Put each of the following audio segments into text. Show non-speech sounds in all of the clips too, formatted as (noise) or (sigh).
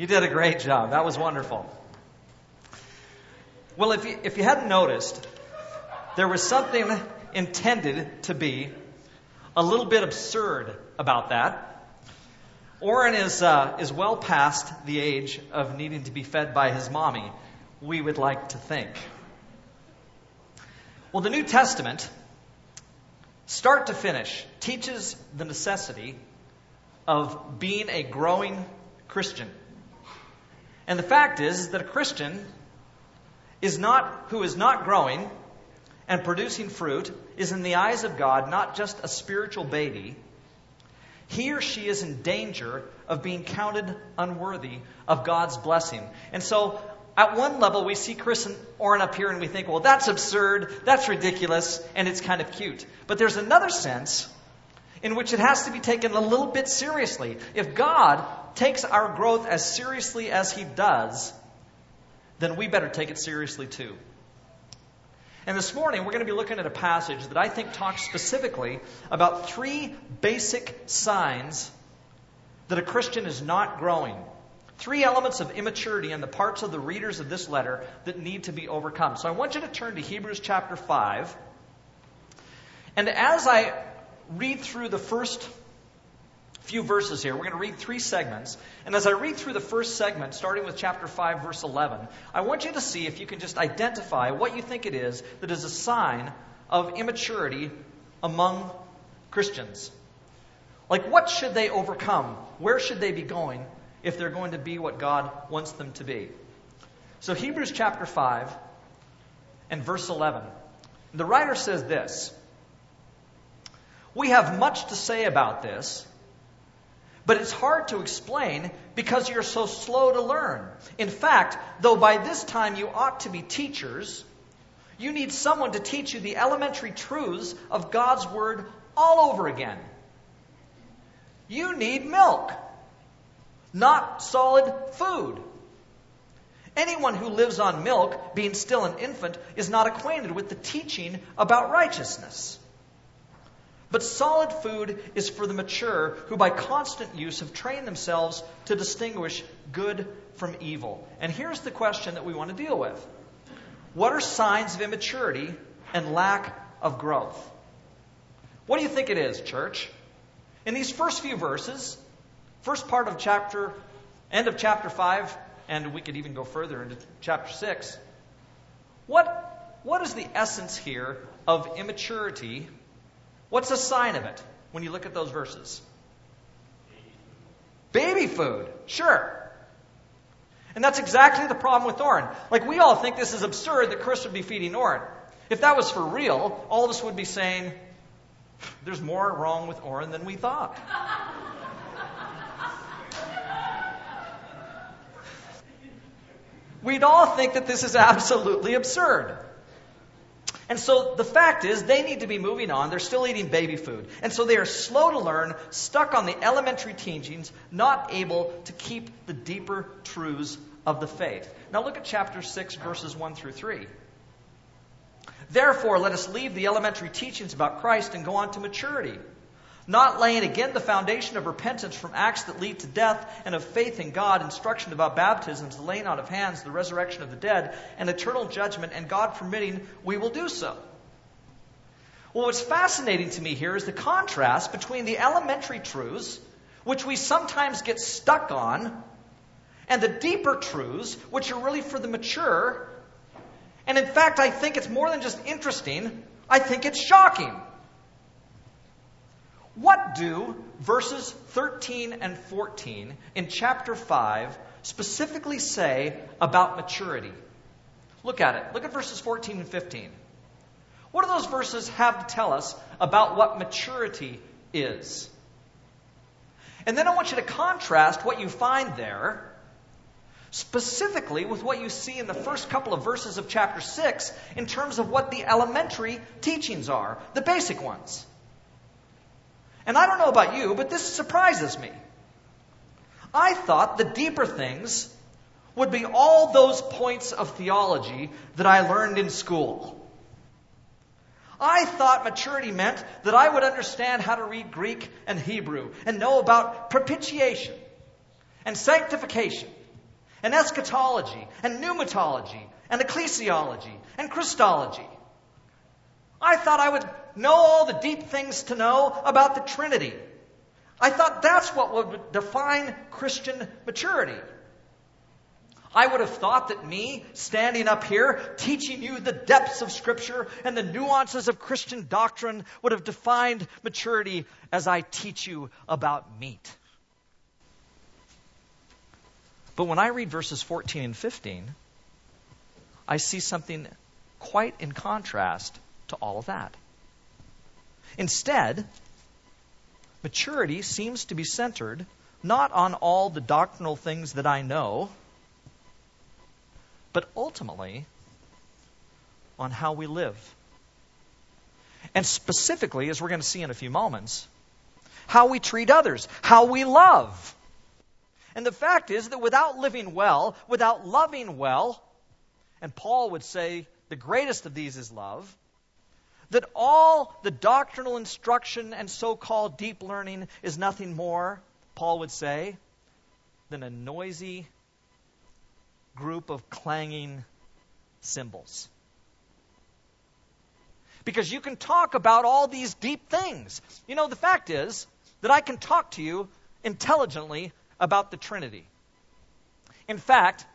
You did a great job. That was wonderful. Well, if you, if you hadn't noticed, there was something intended to be a little bit absurd about that. Oren is, uh, is well past the age of needing to be fed by his mommy, we would like to think. Well, the New Testament, start to finish, teaches the necessity of being a growing Christian. And the fact is that a Christian is not, who is not growing and producing fruit is in the eyes of God not just a spiritual baby, he or she is in danger of being counted unworthy of God's blessing. And so, at one level, we see Chris and Orrin up here and we think, well, that's absurd, that's ridiculous, and it's kind of cute. But there's another sense in which it has to be taken a little bit seriously. If God takes our growth as seriously as He does, then we better take it seriously too. And this morning, we're going to be looking at a passage that I think talks specifically about three basic signs that a Christian is not growing. Three elements of immaturity in the parts of the readers of this letter that need to be overcome. So I want you to turn to Hebrews chapter 5. And as I read through the first few verses here. We're going to read three segments. And as I read through the first segment, starting with chapter 5, verse 11, I want you to see if you can just identify what you think it is that is a sign of immaturity among Christians. Like, what should they overcome? Where should they be going if they're going to be what God wants them to be? So, Hebrews chapter 5 and verse 11. The writer says this We have much to say about this but it's hard to explain because you're so slow to learn. In fact, though by this time you ought to be teachers, you need someone to teach you the elementary truths of God's Word all over again. You need milk, not solid food. Anyone who lives on milk, being still an infant, is not acquainted with the teaching about righteousness. But solid food is for the mature who, by constant use, have trained themselves to distinguish good from evil. And here's the question that we want to deal with What are signs of immaturity and lack of growth? What do you think it is, church? In these first few verses, first part of chapter, end of chapter 5, and we could even go further into chapter 6, what, what is the essence here of immaturity What's a sign of it when you look at those verses? Baby food, sure. And that's exactly the problem with Orrin. Like, we all think this is absurd that Chris would be feeding Orrin. If that was for real, all of us would be saying, there's more wrong with Orrin than we thought. (laughs) We'd all think that this is absolutely absurd. And so the fact is, they need to be moving on. They're still eating baby food. And so they are slow to learn, stuck on the elementary teachings, not able to keep the deeper truths of the faith. Now look at chapter 6, verses 1 through 3. Therefore, let us leave the elementary teachings about Christ and go on to maturity not laying again the foundation of repentance from acts that lead to death, and of faith in God, instruction about baptisms, the laying on of hands, the resurrection of the dead, and eternal judgment, and God permitting, we will do so. Well, what's fascinating to me here is the contrast between the elementary truths, which we sometimes get stuck on, and the deeper truths, which are really for the mature. And in fact, I think it's more than just interesting, I think it's shocking. What do verses 13 and 14 in chapter 5 specifically say about maturity? Look at it. Look at verses 14 and 15. What do those verses have to tell us about what maturity is? And then I want you to contrast what you find there specifically with what you see in the first couple of verses of chapter 6 in terms of what the elementary teachings are, the basic ones. And I don't know about you, but this surprises me. I thought the deeper things would be all those points of theology that I learned in school. I thought maturity meant that I would understand how to read Greek and Hebrew and know about propitiation and sanctification and eschatology and pneumatology and ecclesiology and Christology. I thought I would know all the deep things to know about the Trinity. I thought that's what would define Christian maturity. I would have thought that me standing up here teaching you the depths of Scripture and the nuances of Christian doctrine would have defined maturity as I teach you about meat. But when I read verses 14 and 15, I see something quite in contrast to all of that. Instead, maturity seems to be centered not on all the doctrinal things that I know but ultimately on how we live. And specifically, as we're going to see in a few moments, how we treat others, how we love. And the fact is that without living well, without loving well, and Paul would say the greatest of these is love, that all the doctrinal instruction and so called deep learning is nothing more, Paul would say, than a noisy group of clanging cymbals. Because you can talk about all these deep things. You know, the fact is that I can talk to you intelligently about the Trinity. In fact,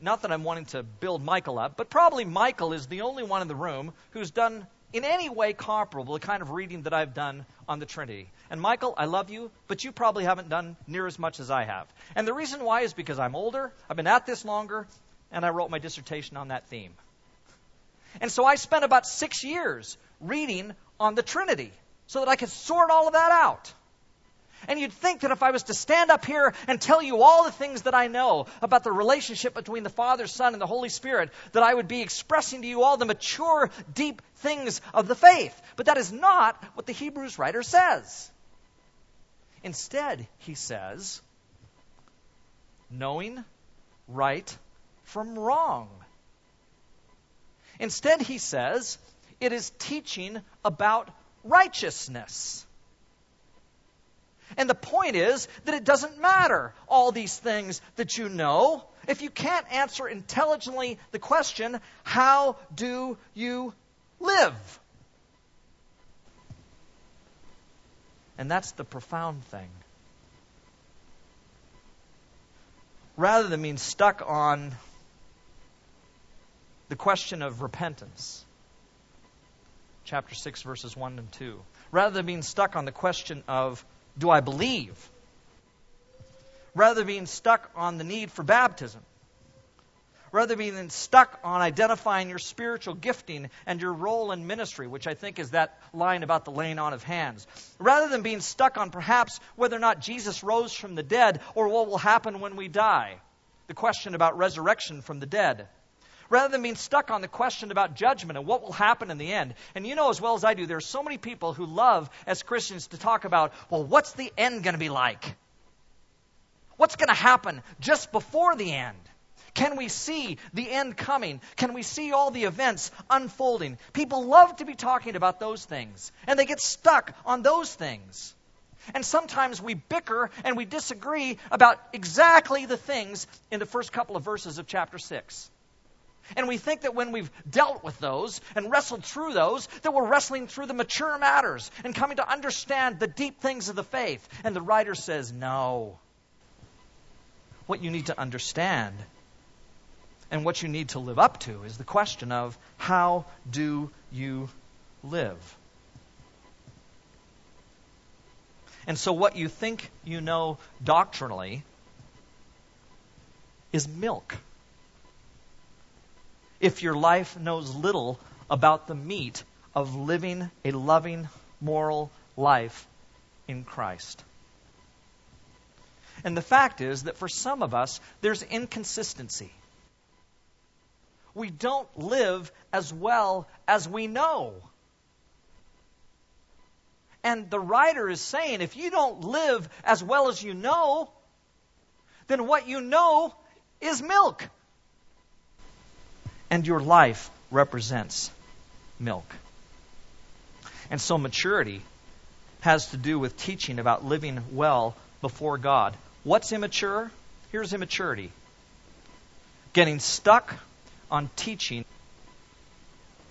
not that I'm wanting to build Michael up, but probably Michael is the only one in the room who's done in any way comparable the kind of reading that I've done on the Trinity. And Michael, I love you, but you probably haven't done near as much as I have. And the reason why is because I'm older, I've been at this longer, and I wrote my dissertation on that theme. And so I spent about six years reading on the Trinity so that I could sort all of that out. And you'd think that if I was to stand up here and tell you all the things that I know about the relationship between the Father, Son, and the Holy Spirit, that I would be expressing to you all the mature, deep things of the faith. But that is not what the Hebrews writer says. Instead, he says, knowing right from wrong. Instead, he says, it is teaching about righteousness. And the point is that it doesn't matter all these things that you know if you can't answer intelligently the question, how do you live? And that's the profound thing. Rather than being stuck on the question of repentance, chapter 6, verses 1 and 2, rather than being stuck on the question of do I believe? Rather than being stuck on the need for baptism. Rather than being stuck on identifying your spiritual gifting and your role in ministry, which I think is that line about the laying on of hands. Rather than being stuck on perhaps whether or not Jesus rose from the dead or what will happen when we die. The question about resurrection from the dead rather than being stuck on the question about judgment and what will happen in the end. And you know as well as I do, there are so many people who love, as Christians, to talk about, well, what's the end going to be like? What's going to happen just before the end? Can we see the end coming? Can we see all the events unfolding? People love to be talking about those things, and they get stuck on those things. And sometimes we bicker and we disagree about exactly the things in the first couple of verses of chapter 6. And we think that when we've dealt with those and wrestled through those, that we're wrestling through the mature matters and coming to understand the deep things of the faith. And the writer says, no. What you need to understand and what you need to live up to is the question of how do you live? And so, what you think you know doctrinally is milk if your life knows little about the meat of living a loving, moral life in Christ. And the fact is that for some of us, there's inconsistency. We don't live as well as we know. And the writer is saying if you don't live as well as you know, then what you know is milk and your life represents milk. And so maturity has to do with teaching about living well before God. What's immature? Here's immaturity getting stuck on teaching